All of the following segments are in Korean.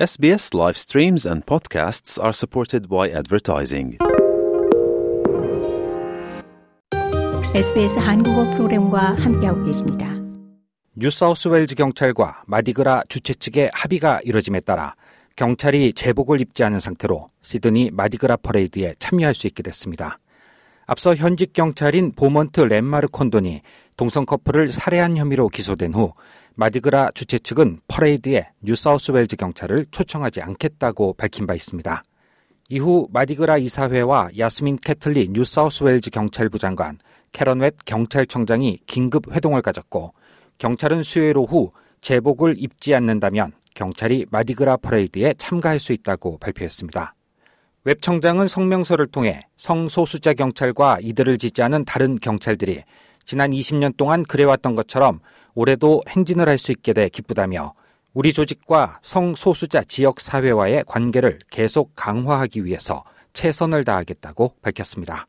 SBS live streams and podcasts are supported by advertising. SBS 한국어 프로그램과 함께하고 계십니다. 뉴사우스웨일즈 경찰과 마디그라 주최 측의 합의가 이뤄짐에 따라 경찰이 제복을 입지 않은 상태로 시드니 마디그라 퍼레이드에 참여할 수 있게 됐습니다. 앞서 현직 경찰인 보먼트 랜마르 콘돈이 동성 커플을 살해한 혐의로 기소된 후 마디그라 주최 측은 퍼레이드에 뉴사우스웨일즈 경찰을 초청하지 않겠다고 밝힌 바 있습니다. 이후 마디그라 이사회와 야스민 캐틀리 뉴사우스웨일즈 경찰부 장관, 캐런 웹 경찰청장이 긴급 회동을 가졌고 경찰은 수요일 오후 제복을 입지 않는다면 경찰이 마디그라 퍼레이드에 참가할 수 있다고 발표했습니다. 웹 청장은 성명서를 통해 성소수자 경찰과 이들을 지지하는 다른 경찰들이 지난 20년 동안 그래왔던 것처럼 올해도 행진을 할 수 있게 돼 기쁘다며 우리 조직과 성소수자 지역 사회와의 관계를 계속 강화하기 위해서 최선을 다하겠다고 밝혔습니다.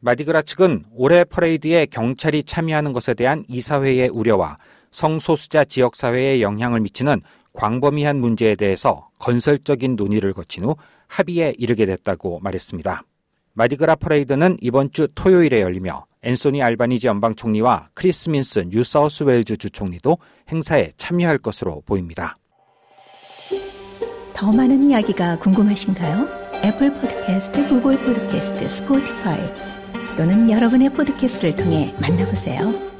마디그라 측은 올해 퍼레이드에 경찰이 참여하는 것에 대한 이사회의 우려와 성소수자 지역 사회에 영향을 미치는 광범위한 문제에 대해서 건설적인 논의를 거친 후 합의에 이르게 됐다고 말했습니다. 마디그라 퍼레이드는 이번 주 토요일에 열리며 앤소니 알바니지 연방 총리와 크리스 민스 뉴 사우스 웨일즈 주총리도 행사에 참여할 것으로 보입니다. 더 많은 이야기가 궁금하신가요? 애플 포드캐스트, 구글 포드캐스트, 스포티파이 또는 여러분의 포드캐스트를 통해 만나보세요.